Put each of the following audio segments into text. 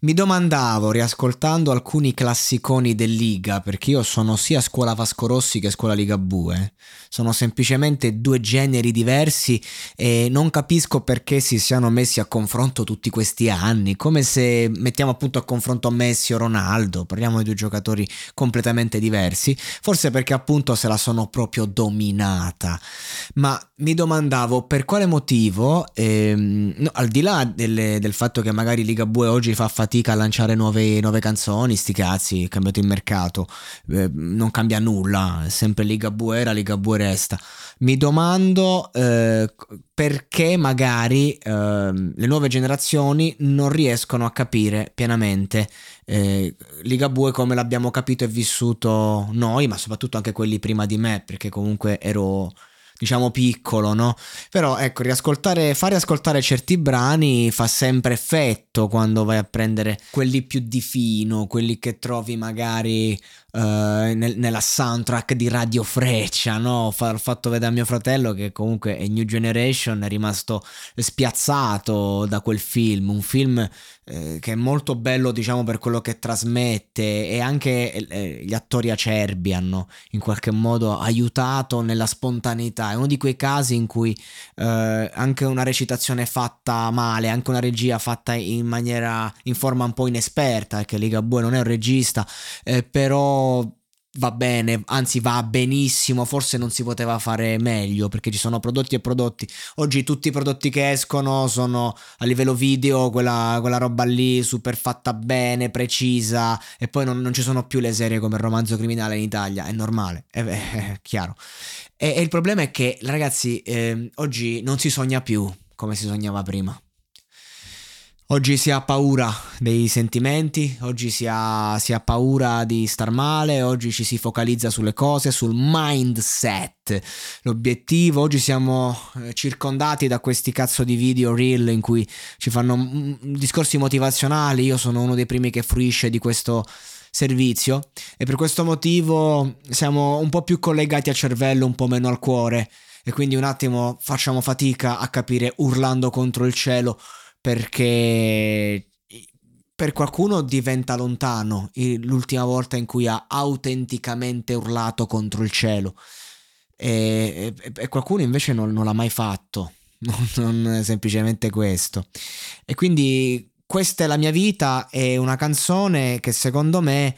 Mi domandavo, riascoltando alcuni classiconi del Liga, perché io sono sia scuola Vasco Rossi che scuola Liga Bue, sono semplicemente due generi diversi e non capisco perché si siano messi a confronto tutti questi anni, come se mettiamo appunto a confronto Messi o Ronaldo, parliamo di due giocatori completamente diversi, forse perché appunto se la sono proprio dominata, ma mi domandavo per quale motivo, ehm, no, al di là delle, del fatto che magari Liga Bue oggi fa fatica a lanciare nuove, nuove canzoni, sti cazzi, è cambiato il mercato, eh, non cambia nulla, è sempre Liga Bue era, Liga Bue resta. Mi domando eh, perché magari eh, le nuove generazioni non riescono a capire pienamente eh, Liga Bue come l'abbiamo capito e vissuto noi, ma soprattutto anche quelli prima di me, perché comunque ero diciamo piccolo, no? Però ecco, riascoltare, fare ascoltare certi brani fa sempre effetto quando vai a prendere quelli più di fino, quelli che trovi magari uh, nel, nella soundtrack di Radio Freccia, no? Ho fatto vedere a mio fratello che comunque è New Generation, è rimasto spiazzato da quel film, un film eh, che è molto bello diciamo per quello che trasmette e anche eh, gli attori acerbi hanno in qualche modo aiutato nella spontaneità è uno di quei casi in cui eh, anche una recitazione fatta male anche una regia fatta in maniera in forma un po' inesperta perché Ligabue non è un regista eh, va bene, anzi va benissimo, forse non si poteva fare meglio perché ci sono prodotti e prodotti. Oggi tutti i prodotti che escono sono a livello video, quella, quella roba lì super fatta bene, precisa e poi non, non, ci sono più le serie come il romanzo criminale in Italia, è normale, è, è, è chiaro. E, e, il problema è che ragazzi, eh, oggi non si sogna più come si sognava prima. Oggi si ha paura dei sentimenti, oggi si ha, si ha, paura di star male, oggi ci si focalizza sulle cose, sul mindset. L'obiettivo, oggi siamo eh, circondati da questi cazzo di video reel in cui ci fanno mm, discorsi motivazionali, io sono uno dei primi che fruisce di questo servizio e per questo motivo siamo un po' più collegati al cervello, un po' meno al cuore e quindi un attimo facciamo fatica a capire urlando contro il cielo perché per qualcuno diventa lontano l'ultima volta in cui ha autenticamente urlato contro il cielo e, e, e qualcuno invece non, non, l'ha mai fatto, non, non semplicemente questo. E quindi questa è la mia vita è una canzone che secondo me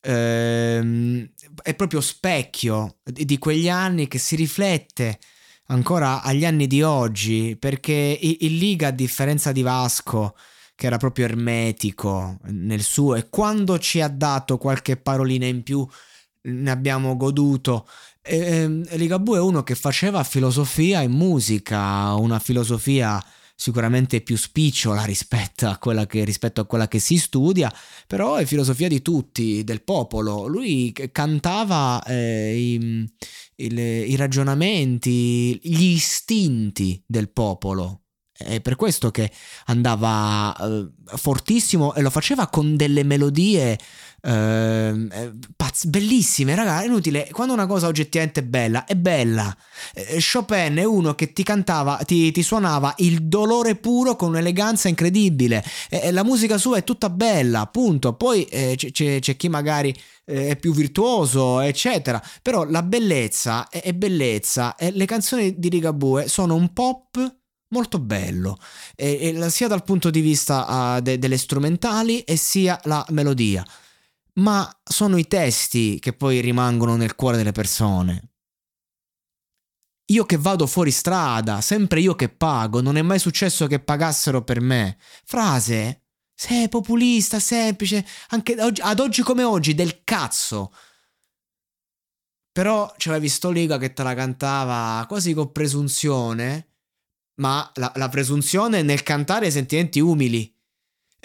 ehm, è proprio specchio di, di quegli anni che si riflette ancora agli anni di oggi, perché il Liga, a differenza di Vasco, che era proprio ermetico nel suo, e quando ci ha dato qualche parolina in più, ne abbiamo goduto. E, e Ligabue è uno che faceva filosofia in musica, una filosofia sicuramente più spicciola rispetto a, quella che, rispetto a quella che si studia, però è filosofia di tutti, del popolo. Lui cantava eh, i, il, i ragionamenti, gli istinti del popolo. È per questo che andava eh, fortissimo e lo faceva con delle melodie Ehm, eh, pazz- bellissime, raga. È inutile. Quando una cosa oggettivamente è bella, è bella. Eh, Chopin è uno che ti cantava, ti, ti, suonava il dolore puro con un'eleganza incredibile. La musica sua è tutta bella, appunto. Poi eh, c'è, c'è, chi magari eh, è più virtuoso, eccetera. Però la bellezza è, è bellezza. E le canzoni di Rigabue sono un pop molto bello, e, e sia dal punto di vista uh, de, delle strumentali e sia la melodia ma sono i testi che poi rimangono nel cuore delle persone. Io che vado fuori strada, sempre io che pago, non è mai successo che pagassero per me. Frase, sei populista, semplice, anche ad oggi come oggi, del cazzo. Però c'avevi sto Liga che te la cantava quasi con presunzione, ma la, la presunzione nel cantare sentimenti umili.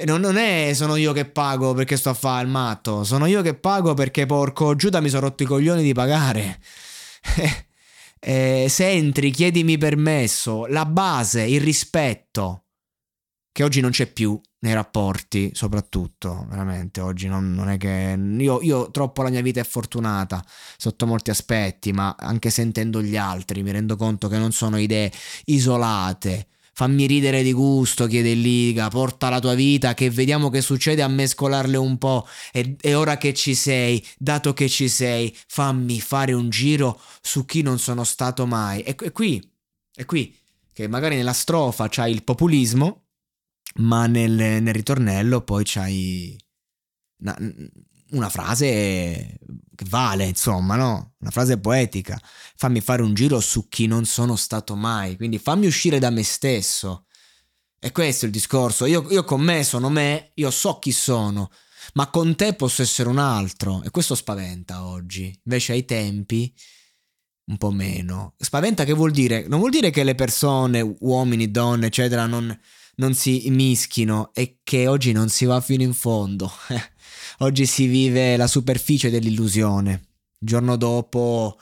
Non, non, è sono io che pago perché sto a fare il matto, sono io che pago perché porco Giuda mi sono rotto i coglioni di pagare. eh, se entri, chiedimi permesso, la base, il rispetto, che oggi non c'è più nei rapporti, soprattutto, veramente, oggi non, non è che... Io, io troppo la mia vita è fortunata sotto molti aspetti, ma anche sentendo gli altri mi rendo conto che non sono idee isolate fammi ridere di gusto, chiede Liga, porta la tua vita, che vediamo che succede a mescolarle un po'. E, e ora che ci sei, dato che ci sei, fammi fare un giro su chi non sono stato mai. E, e qui, è qui, che magari nella strofa c'hai il populismo, ma nel, nel ritornello poi c'hai una, una frase che vale, insomma, no? Una frase poetica. Fammi fare un giro su chi non sono stato mai, quindi fammi uscire da me stesso. E questo è il discorso. Io, io con me sono me, io so chi sono, ma con te posso essere un altro. E questo spaventa oggi. Invece ai tempi un po' meno. Spaventa che vuol dire? Non vuol dire che le persone, uomini, donne, eccetera, non, non si mischino e che oggi non si va fino in fondo. Oggi si vive la superficie dell'illusione. Il giorno dopo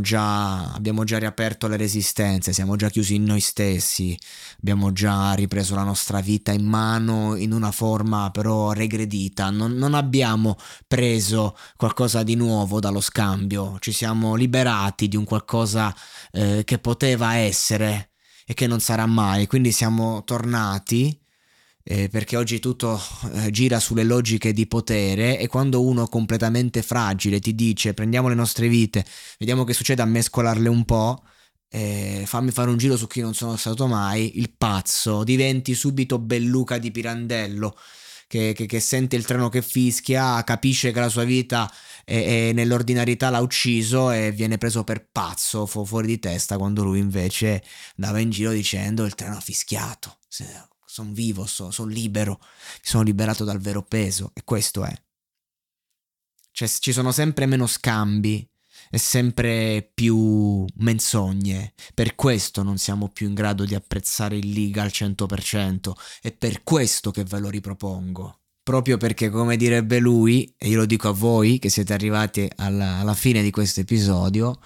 già, abbiamo già riaperto le resistenze, siamo già chiusi in noi stessi, abbiamo già ripreso la nostra vita in mano in una forma però regredita, non, non abbiamo preso qualcosa di nuovo dallo scambio, ci siamo liberati di un qualcosa eh, che poteva essere e che non sarà mai, quindi siamo tornati eh, perché oggi tutto eh, gira sulle logiche di potere e quando uno completamente fragile ti dice prendiamo le nostre vite, vediamo che succede a mescolarle un po', eh, fammi fare un giro su chi non sono stato mai, il pazzo, diventi subito Belluca di Pirandello. Che, che, che, sente il treno che fischia, capisce che la sua vita è, è nell'ordinarietà l'ha ucciso e viene preso per pazzo, fu fuori di testa, quando lui invece andava in giro dicendo il treno ha fischiato sono vivo, sono son libero, mi sono liberato dal vero peso e questo è. Cioè ci sono sempre meno scambi e sempre più menzogne. Per questo non siamo più in grado di apprezzare il Liga al 100%. È per questo che ve lo ripropongo. Proprio perché, come direbbe lui, e io lo dico a voi che siete arrivati alla, alla fine di questo episodio,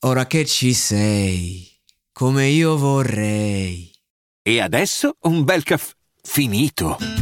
ora che ci sei, come io vorrei e adesso un bel caffè finito.